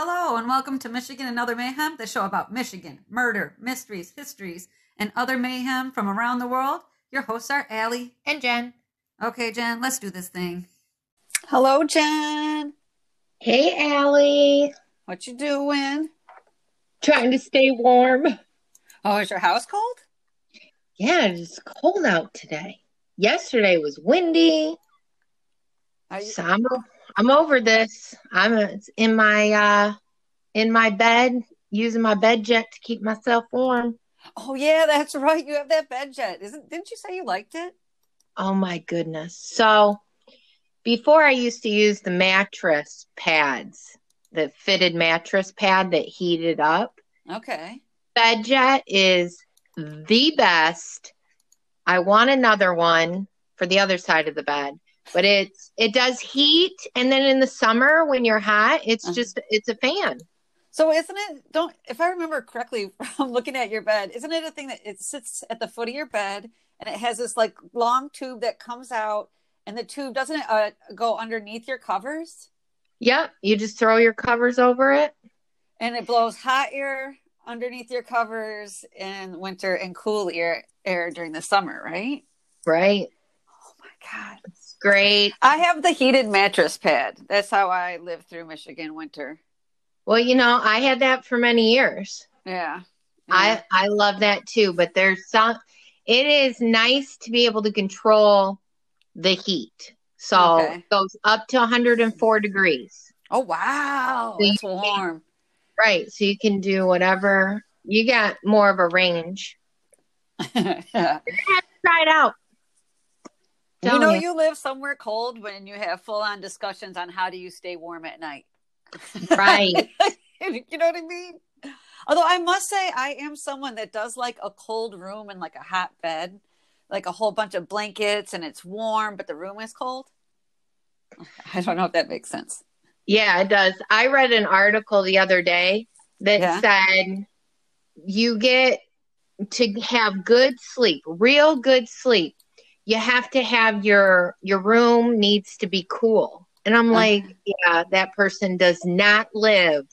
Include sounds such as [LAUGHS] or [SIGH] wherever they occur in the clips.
Hello, and welcome to Michigan and Other Mayhem, the show about Michigan, murder, mysteries, histories, and other mayhem from around the world. Your hosts are Allie. And Jen. Okay, Jen, let's do this thing. Hello, Jen. Hey, Allie. What you doing? Trying to stay warm. Oh, is your house cold? Yeah, it's cold out today. Yesterday was windy. Are you, So I'm, over this. I'm in my uh in my bed using my bed jet to keep myself warm. oh yeah, that's right. You have that bed jet. Isn't didn't you say you liked it? Oh my goodness. So before I used to use the mattress pads, the fitted mattress pad that heated up. Okay. Bed jet is the best. I want another one for the other side of the bed. But it's it does heat and then in the summer when you're hot, it's Uh-huh. just it's a fan. So isn't it don't if I remember correctly [LAUGHS] from looking at your bed, isn't it a thing that it sits at the foot of your bed and it has this like long tube that comes out and the tube doesn't it uh, go underneath your covers Yep, you just throw your covers over it. and it blows hot air underneath your covers in winter and cool air air during the summer, right? Right. Oh my god. It's great. I have the heated mattress pad. That's how I live through Michigan winter. Well, you know, I had that for many years. Yeah. I I love that too, but there's some it is nice to be able to control the heat. So Okay. it goes up to 104 degrees. Oh wow, So you that's warm. Right. So you can do whatever. You got more of a range. yeah. Try it out. You know you. you live somewhere cold when you have full on discussions on how do you stay warm at night. Right. [LAUGHS] you know what I mean? Although I must say I am someone that does like a cold room and like a hot bed, like a whole bunch of blankets and it's warm but the room is cold. [LAUGHS] I don't know if that makes sense. Yeah, it does. I read an article the other day that Yeah. said you get to have good sleep, real good sleep. You have to have your your room needs to be cool. And I'm Uh-huh. like, yeah, that person does not live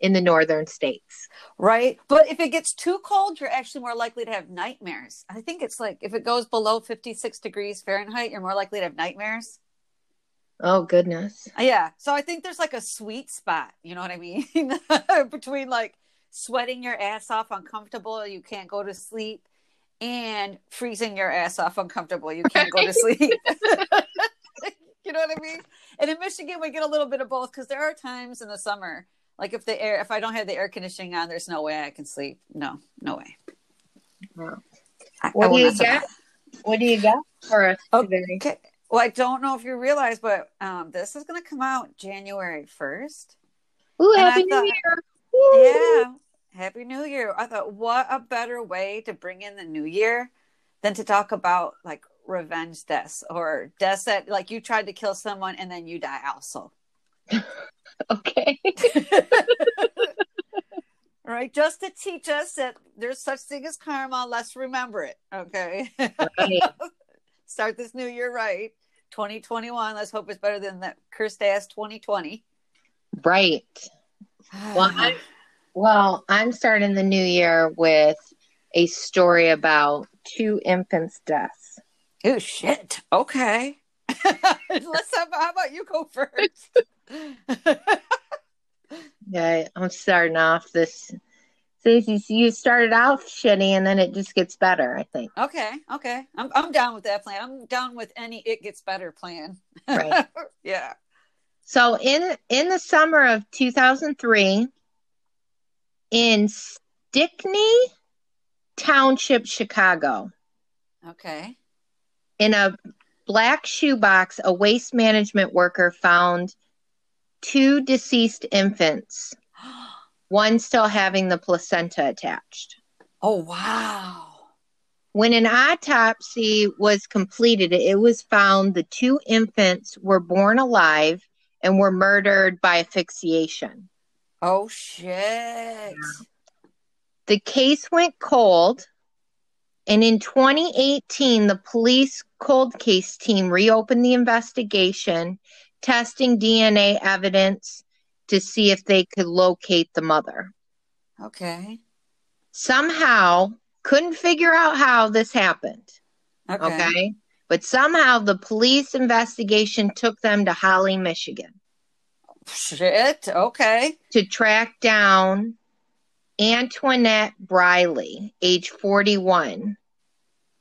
in the northern states. Right. But if it gets too cold, you're actually more likely to have nightmares. I think it's like if it goes below 56 degrees Fahrenheit, you're more likely to have nightmares. Oh goodness. Yeah. So I think there's like a sweet spot, you know what I mean? [LAUGHS] Between like sweating your ass off uncomfortable, you can't go to sleep, and freezing your ass off uncomfortable, you can't go to [LAUGHS] sleep. [LAUGHS] [LAUGHS] you know what I mean? And in Michigan, we get a little bit of both because there are times in the summer, like if the air, if I don't have the air conditioning on, there's no way I can sleep. No, no way. Wow. I- I What do will you not survive. got? What do you got for us today? Okay. Well, I don't know if you realize, but um, this is going to come out January 1st. Ooh, And I happy New Year. Woo. Yeah. Happy New Year. I thought, what a better way to bring in the new year than to talk about like revenge deaths or deaths that like you tried to kill someone and then you die also. [LAUGHS] Okay. [LAUGHS] Right? Just to teach us that there's such thing as karma. Let's remember it. Okay. Right. [LAUGHS] Start this new year right. 2021. Let's hope it's better than that cursed ass 2020. right. [SIGHS] Well, I, well, I'm starting the new year with a story about two infants' deaths. Oh shit. Okay. [LAUGHS] Let's have how about you go first? [LAUGHS] Yeah, I'm starting off this. So you started off shitty, and then it just gets better. I think. okay, okay. I'm I'm down with that plan. I'm down with any it gets better plan. Right. [LAUGHS] yeah. So in in the summer of 2003, in Stickney Township, Chicago, Okay. in a black shoebox, a waste management worker found two deceased infants, [GASPS] one still having the placenta attached. Oh wow. When an autopsy was completed, it was found the two infants were born alive and were murdered by asphyxiation. Oh shit. The case went cold, and in 2018, the police cold case team reopened the investigation, testing DNA evidence to see if they could locate the mother. Okay. Somehow, couldn't figure out how this happened. Okay. Okay. But somehow the police investigation took them to Holly, Michigan Shit. Okay. to track down Antoinette Briley, age 41.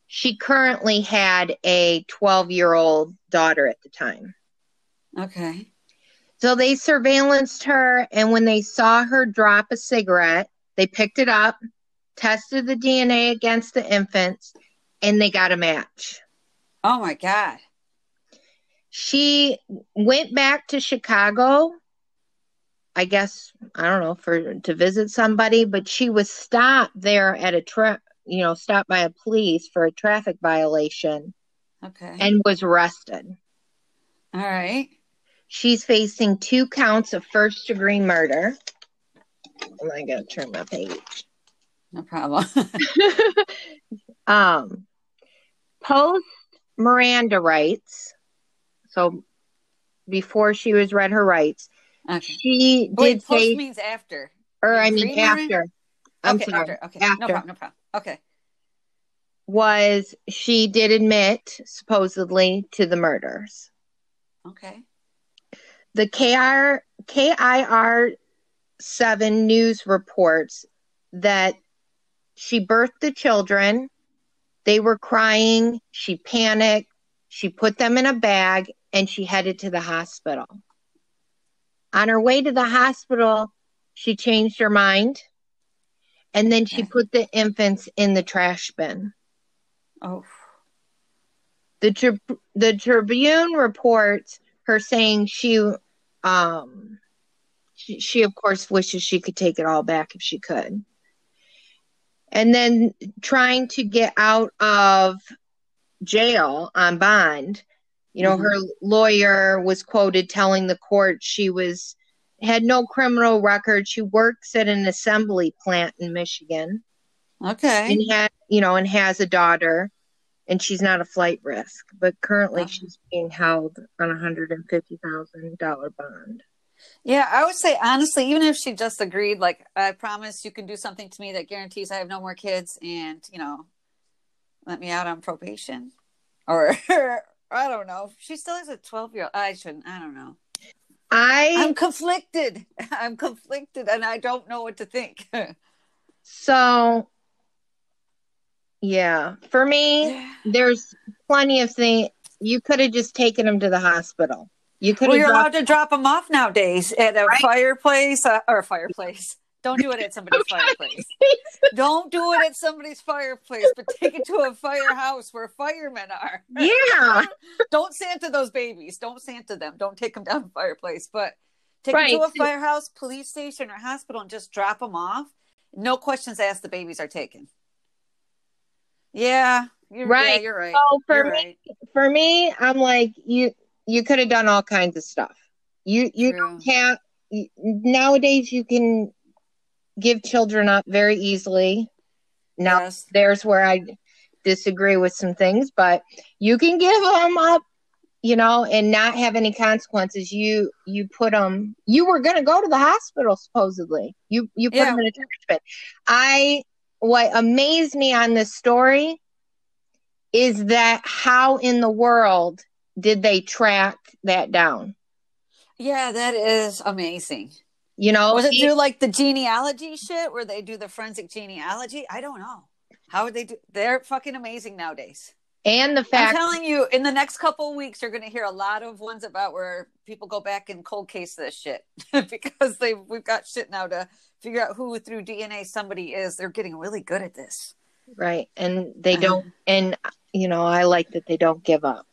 She currently had a 12 year old daughter at the time. Okay. So they surveillanced her, and when they saw her drop a cigarette, they picked it up, tested the DNA against the infants, and they got a match. Oh my God. She went back to Chicago, I guess, I don't know, for to visit somebody, but she was stopped there at a tra- you know, stopped by a police for a traffic violation Okay. and was arrested. All right. She's facing two counts of first degree murder. Oh, I gotta turn my page. No problem. [LAUGHS] [LAUGHS] um, post Miranda rights. So before she was read her rights, okay. she did Wait, post say, means after. or I mean after. I'm okay, sorry. after. Okay. No problem. No problem. Okay. Was she did admit supposedly to the murders? Okay. The KR KIR seven news reports that she birthed the children. They were crying. She panicked. She put them in a bag and she headed to the hospital. On her way to the hospital, she changed her mind and then she put the infants in the trash bin. Oh. The Trib- the Tribune reports her saying she um she, she of course wishes she could take it all back if she could. And then trying to get out of jail on bond, you know, Mhm. her lawyer was quoted telling the court she was had no criminal record. She works at an assembly plant in Michigan Okay. and had you know and has a daughter and she's not a flight risk but currently Oh. she's being held on a hundred and fifty thousand dollar bond Yeah, I would say honestly, even if she just agreed, like, I promise you can do something to me that guarantees I have no more kids and, you know, let me out on probation. Or, [LAUGHS] I don't know. She still has a 12 year old. I shouldn't. I don't know. i I'm conflicted. [LAUGHS] I'm conflicted and I don't know what to think. [LAUGHS] so yeah for me there's plenty of things you could have just taken him to the hospital you could Well, you're allowed to drop them off nowadays at a Right. fireplace uh, or a fireplace. Don't do it at somebody's [LAUGHS] fireplace. Don't do it at somebody's fireplace, but take it to a firehouse where firemen are. yeah [LAUGHS] Don't Santa those babies. Don't Santa them. Don't take them down the fireplace, but take Right. them to a firehouse, police station, or hospital and just drop them off. No questions asked. The babies are taken. Yeah, you're right. Right. Yeah, you're right. so for You're me right. for me i'm like you you could have done all kinds of stuff you you True. don't have nowadays you can give children up very easily now Yes. there's where i disagree with some things but you can give them up you know and not have any consequences you you put them you were going to go to the hospital supposedly you you put Yeah. them in a trash bin i what amazed me on this story is that how in the world did they track that down Yeah, that is amazing. You know Was it do like the genealogy shit where they do the forensic genealogy? I don't know. How would they do? They're fucking amazing nowadays. and the fact I'm telling you, in the next couple of weeks, you're going to hear a lot of ones about where people go back and cold case this shit [LAUGHS] because they we've got shit now to figure out who through DNA somebody is. They're getting really good at this. right and they don't um, and you know i like that they don't give up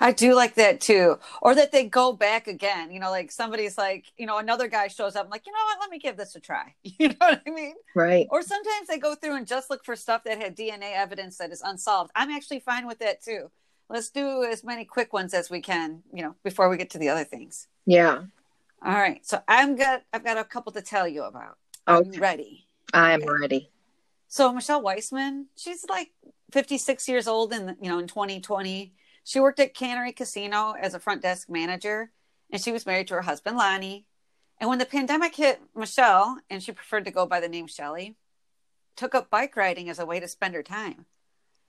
I do like that too. Or that they go back again. You know, like somebody's like, you know, another guy shows up, I'm like, you know what, let me give this a try. [LAUGHS] You know what I mean? right Or sometimes they go through and just look for stuff that had DNA evidence that is unsolved. I'm actually fine with that too. Let's do as many quick ones as we can, you know, before we get to the other things. yeah All right. So I'm got I've got a couple to tell you about. Are Okay. you ready? i'm Okay. ready So Michelle Weissman, she's like 56 years old in you know in 2020. She worked at Cannery Casino as a front desk manager, and she was married to her husband Lonnie. And when the pandemic hit, Michelle, and she preferred to go by the name Shelly, took up bike riding as a way to spend her time.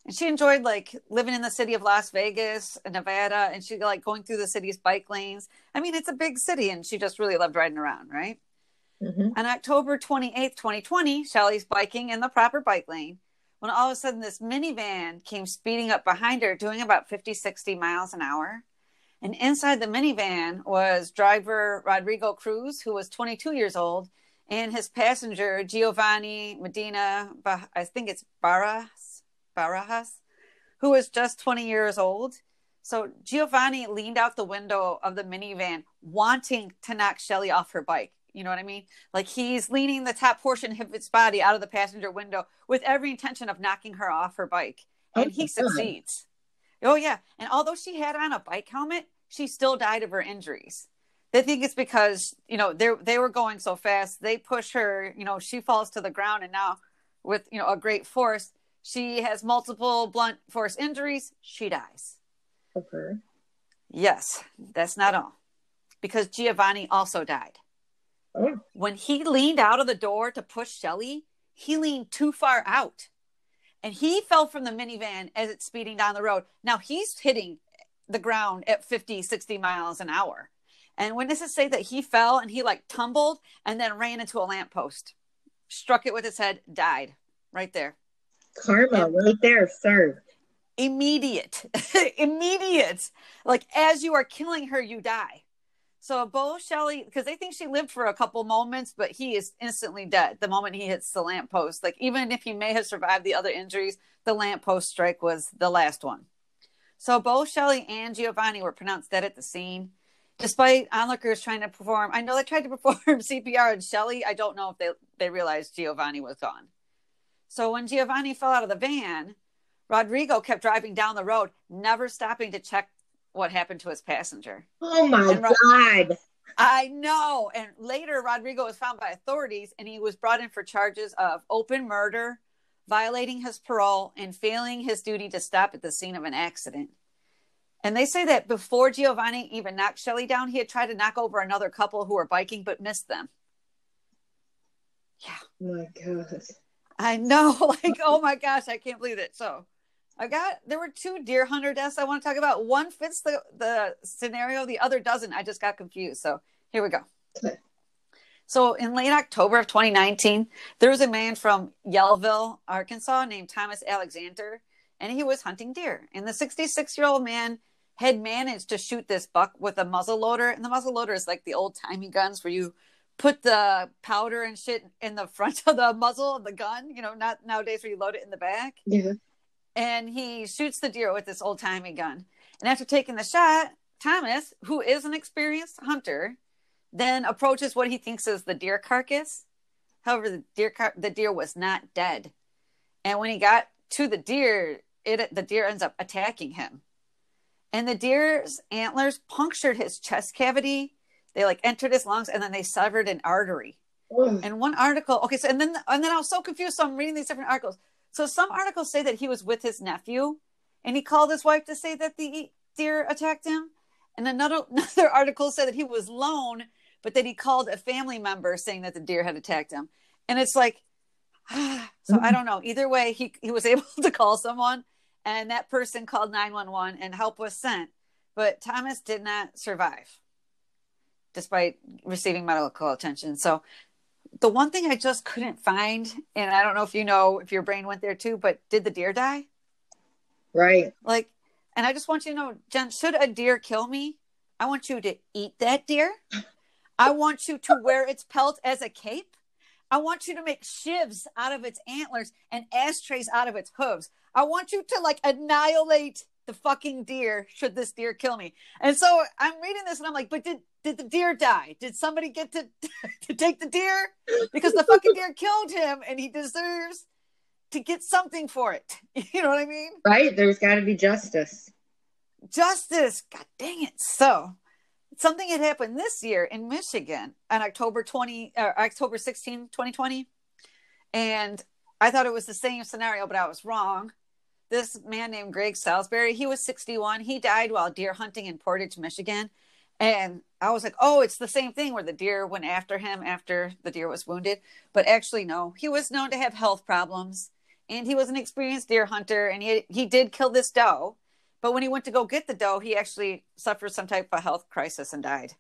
And she enjoyed like living in the city of Las Vegas, Nevada, and she like going through the city's bike lanes. I mean, it's a big city, and she just really loved riding around, right? Mhm. On October 28th, 2020, Shelly's biking in the proper bike lane when all of a sudden this minivan came speeding up behind her, doing about 50, 60 miles an hour. And inside the minivan was driver Rodrigo Cruz, who was 22 years old, and his passenger Giovanni Medina, I think it's Barajas, Barajas, who was just 20 years old. So Giovanni leaned out the window of the minivan, wanting to knock Shelly off her bike. You know what I mean? Like he's leaning the top portion of his body out of the passenger window with every intention of knocking her off her bike. And Oh, he God. succeeds. Oh, yeah. And although she had on a bike helmet, she still died of her injuries. They think it's because, you know, they they were going so fast. They push her, you know, she falls to the ground and now with, you know, a great force, she has multiple blunt force injuries. She dies. Okay. Yes, that's not all. Because Giovanni also died. Oh. When he leaned out of the door to push Shelly, he leaned too far out. And he fell from the minivan as it's speeding down the road. Now he's hitting the ground at 50, 60 miles an hour. And witnesses say that he fell and he like tumbled and then ran into a lamppost, struck it with his head, died right there Karma right there, sir. immediate [LAUGHS] immediate like as you are killing her you die so bo shelley because they think she lived for a couple moments but he is instantly dead the moment he hits the lamppost like even if he may have survived the other injuries the lamppost strike was the last one. So bo shelley and giovanni were pronounced dead at the scene. Despite onlookers trying to perform i know they tried to perform [LAUGHS] cpr on shelley i don't know if they they realized giovanni was gone. So when giovanni fell out of the van Rodrigo kept driving down the road, never stopping to check what happened to his passenger. Oh my And Ro- God. I know. And later, Rodrigo was found by authorities and he was brought in for charges of open murder, violating his parole, and failing his duty to stop at the scene of an accident. And they say that before Giovanni even knocked Shelley down, he had tried to knock over another couple who were biking but missed them. Yeah. Oh my God. I know, [LAUGHS] like, oh my gosh, I can't believe it. So I got there were two deer hunter deaths I want to talk about. One fits the the scenario, the other doesn't. I just got confused. So here we go. Okay. So in late October of 2019, there was a man from Yellville, Arkansas, named Thomas Alexander, and he was hunting deer. And the 66 year old man had managed to shoot this buck with a muzzle loader. And the muzzle loader is like the old timey guns where you put the powder and shit in the front [LAUGHS] of the muzzle of the gun, you know, not nowadays where you load it in the back. Yeah. And he shoots the deer with this old timey gun. And after taking the shot, Thomas, who is an experienced hunter, then approaches what he thinks is the deer carcass. However, the deer car- the deer was not dead. And when he got to the deer, it the deer ends up attacking him. And the deer's antlers punctured his chest cavity. They like entered his lungs and then they severed an artery. Oh, And one article, okay, so and then and then I was so confused. So I'm reading these different articles. So some articles say that he was with his nephew, and he called his wife to say that the deer attacked him. And another [LAUGHS] another article said that he was alone, but that he called a family member saying that the deer had attacked him. And it's like, [SIGHS] so I don't know. Either way, he he was [LAUGHS] able to call someone, and that person called nine one one, and help was sent. But Thomas did not survive, despite receiving medical attention. So the one thing I just couldn't find, and I don't know if you know if your brain went there too, but did the deer die? right. Like, and I just want you to know, Jen, should a deer kill me, I want you to eat that deer. I want you to wear its pelt as a cape. I want you to make shivs out of its antlers and ashtrays out of its hooves. I want you to like annihilate the fucking deer should this deer kill me. And so I'm reading this and I'm like, but did did the deer die? Did somebody get to [LAUGHS] to take the deer? Because the fucking deer killed him and he deserves to get something for it. [LAUGHS] You know what I mean? Right. There's got to be justice. justice. God dang it. So something had happened this year in Michigan on October 20 or October 16, 2020. And I thought it was the same scenario, but I was wrong. This man named Greg Salisbury, he was 61. He died while deer hunting in Portage, Michigan. And I was like, oh, it's the same thing where the deer went after him after the deer was wounded. But actually, no, he was known to have health problems and he was an experienced deer hunter and he, he did kill this doe. But when he went to go get the doe, he actually suffered some type of health crisis and died.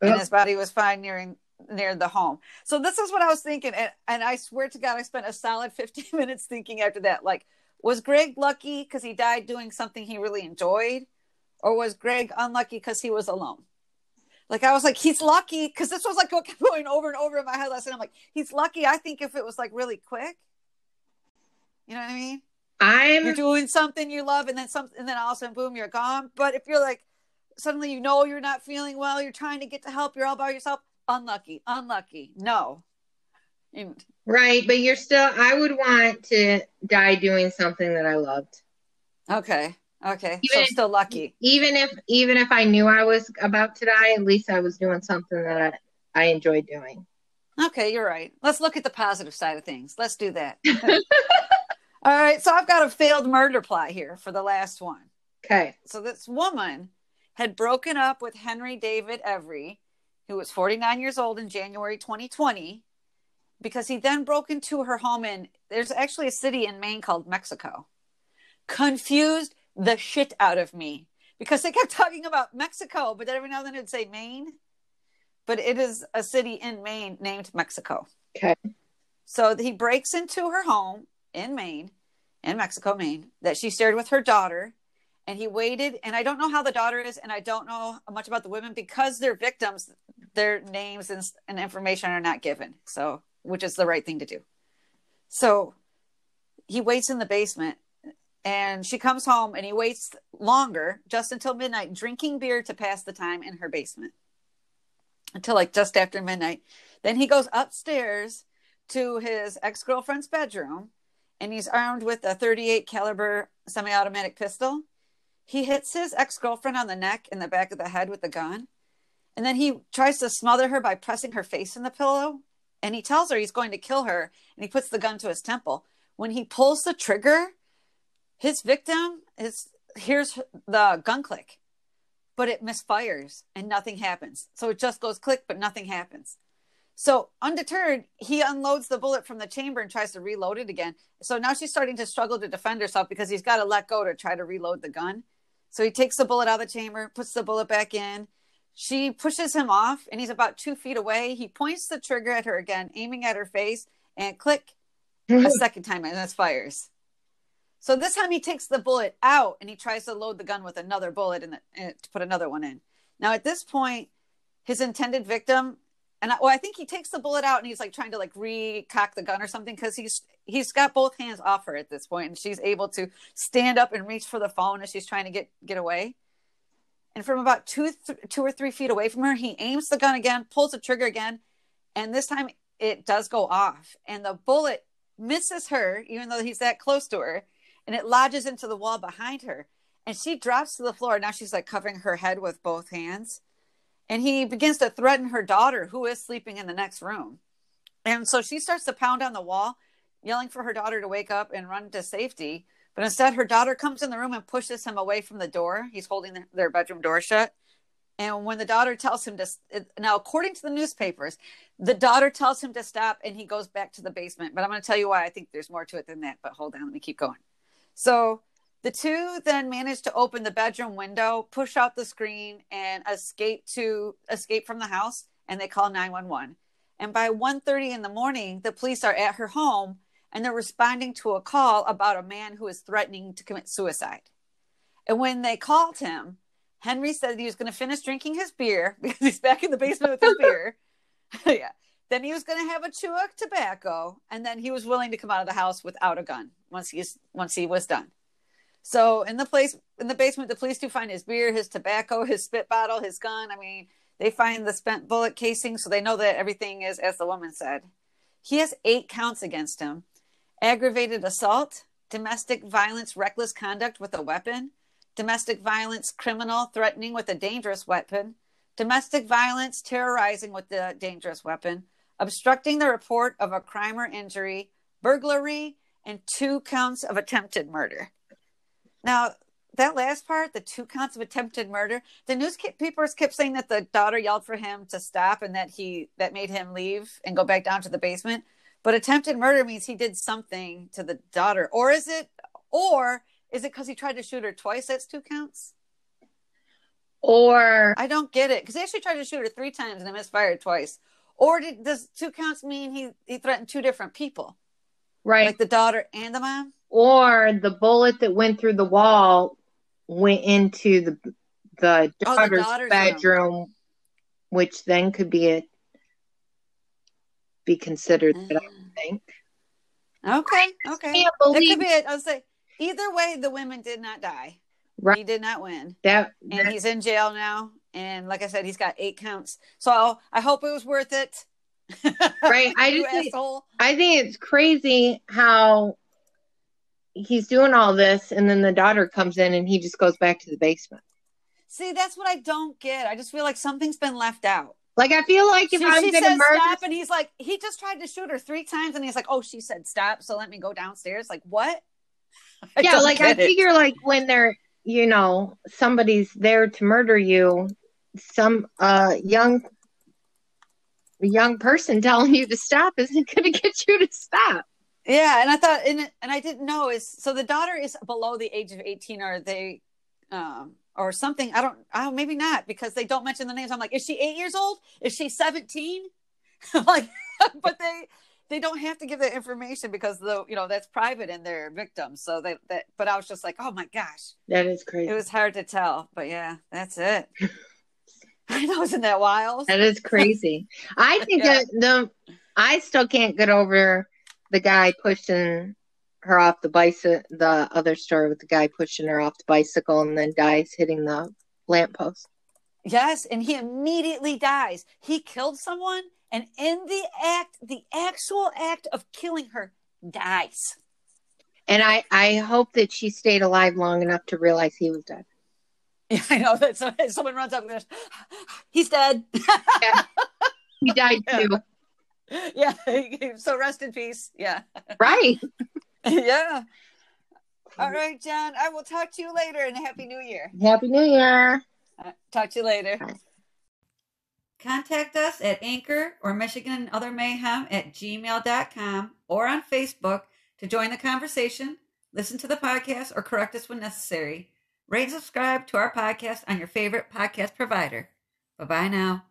And his body was fine nearing near the home. So this is what I was thinking. And, and I swear to God, I spent a solid [LAUGHS] 15 minutes thinking after that. Like, was Greg lucky because he died doing something he really enjoyed? Or was Greg unlucky because he was alone? Like I was like, he's lucky because this was like what [LAUGHS] kept going over and over in my head last night. I'm like, he's lucky. I think if it was like really quick, you know what I mean? I'm You're doing something you love, and then something, and then all of a sudden, boom, you're gone. But if you're like, suddenly you know you're not feeling well, you're trying to get to help, you're all by yourself. Unlucky, unlucky. No. Right, but you're still. I would want to die doing something that I loved, Okay, okay. Even- so still lucky. even if even if I knew I was about to die. At least I was doing something that I, I enjoyed doing. Okay, you're right. Let's look at the positive side of things. Let's do that. [LAUGHS] all right, so I've got a failed murder plot here for the last one. Okay. so this woman had broken up with Henry David Every, who was 49 years old in January 2020, because he then broke into her home in there's actually a city in Maine called Mexico. Confused the shit out of me because they kept [LAUGHS] talking about Mexico, but then every now and then it'd say Maine. But it is a city in Maine named Mexico. Okay. So he breaks into her home in Maine, in Mexico, Maine, that she shared with her daughter. And he waited. And I don't know how the daughter is, and I don't know much about the women because they're victims. Their names and, and information are not given. So, which is the right thing to do. So he waits in the basement and she comes home and he waits longer just until midnight drinking beer to pass the time in her basement. Until like just after midnight. Then he goes upstairs to his ex-girlfriend's bedroom and he's armed with a. 38 caliber semi-automatic pistol. He hits his ex-girlfriend on the neck and the back of the head with the gun and then he tries to smother her by pressing her face in the pillow and he tells her he's going to kill her and he puts the gun to his temple. When he pulls the trigger his victim is here's the gun click but it misfires and nothing happens. So it just goes click but nothing happens. So undeterred he unloads the bullet from the chamber and tries to reload it again. So now she's starting to struggle to defend herself because he's got to let go to try to reload the gun. So he takes the bullet out of the chamber puts the bullet back in. She pushes him off and he's about two feet away. He points the trigger at her again aiming at her face and click a [LAUGHS] second time and this fires so this time he takes the bullet out and he tries to load the gun with another bullet and eh, to put another one in. Now at this point, his intended victim, and I, well, I think he takes the bullet out and he's like trying to like recock the gun or something because he's he's got both hands off her at this point and she's able to stand up and reach for the phone as she's trying to get get away. And from about two th- two or three feet away from her, he aims the gun again, pulls the trigger again, and this time it does go off, and the bullet misses her even though he's that close to her and it lodges into the wall behind her. And she drops to the floor. Now she's like covering her head with both hands. And he begins to threaten her daughter who is sleeping in the next room. And so she starts to pound on the wall yelling for her daughter to wake up and run to safety. But instead her daughter comes in the room and pushes him away from the door. He's holding their bedroom door shut. And when the daughter tells him to now according to the newspapers the daughter tells him to stop and he goes back to the basement. But i'm going to tell you why i think there's more to it than that. But hold on let me keep going so the two then manage to open the bedroom window, push out the screen, and escape to escape from the house. And they call nine one one. And by 1.30 in the morning, the police are at her home and they're responding to a call about a man who is threatening to commit suicide. And when they called him, Henry said he was going to finish drinking his beer [LAUGHS] because he's back in the basement with his beer. [LAUGHS] yeah. Then he was going to have a chew of tobacco, and then he was willing to come out of the house without a gun once he's once he was done. So in the place in the basement, the police do find his beer, his tobacco, his spit bottle, his gun. I mean, they find the spent bullet casing, so they know that everything is as the woman said. He has eight counts against him: aggravated assault, domestic violence, reckless conduct with a weapon, domestic violence, criminal threatening with a dangerous weapon, domestic violence, terrorizing with the dangerous weapon, obstructing the report of a crime or injury, burglary, and two counts of attempted murder. Now, that last part, the two counts of attempted murder, the newspapers kept saying that the daughter yelled for him to stop and that he that made him leave and go back down to the basement. But attempted murder means he did something to the daughter, or is it, or is it because he tried to shoot her twice? That's two counts. Or I don't get it because he actually tried to shoot her three times and it misfired twice. Or did, does two counts mean he he threatened two different people, right, like the daughter and the mom? or the bullet that went through the wall went into the the Oh, the daughter's, daughter's room. bedroom, which then could be a be considered. I mm. think Okay, okay. can't That could be it. I'll say either way, the women did not die. Right. He did not win, that. and he's in jail now. And like I said, he's got eight counts. So I hope it was worth it. [LAUGHS] Right, I just think- I think it's crazy how he's doing all this, and then the daughter comes in, and he just goes back to the basement. See, that's what I don't get. I just feel like something's been left out. Like I feel like if She, I'm she gonna said murder, stop, and he's like, he just tried to shoot her three times, and he's like, oh, she said stop, so let me go downstairs. Like what? [LAUGHS] I yeah, like I it. figure like when they're you know somebody's there to murder you, some uh young young person telling you to stop isn't going to get you to stop. Yeah, and I thought, and and I didn't know is so the daughter is below the age of eighteen, or they, um, or something. I don't. Oh, maybe not because they don't mention the names. I'm like, is she eight years old? Is she seventeen? [LAUGHS] like, [LAUGHS] but they they don't have to give that information because the you know that's private in their victims. So they that. But I was just like, oh my gosh, That is crazy. it was hard to tell. But yeah, that's it. [LAUGHS] [LAUGHS] I know, isn't that wild? That is crazy. I [LAUGHS] think Yeah. that the I still can't get over the guy pushing her off the bicycle. The other story with the guy pushing her off the bicycle and then dies hitting the lamppost. Yes, and he immediately dies. He killed someone, and in the act, the actual act of killing her, dies. And I I hope that she stayed alive long enough to realize he was dead. Yeah, [LAUGHS] I know that so, someone runs up and goes, [SIGHS] "He's dead." He died [LAUGHS] Yeah. too. yeah, so rest in peace. Yeah, Right. [LAUGHS] yeah. All right, John. I will talk to you later, and happy New Year. Happy New Year. Uh, Talk to you later. Contact us at Anchor or Michigan and Other Mayhem at gmail.com or on Facebook to join the conversation, listen to the podcast, or correct us when necessary. Rate and subscribe to our podcast on your favorite podcast provider. Bye bye now.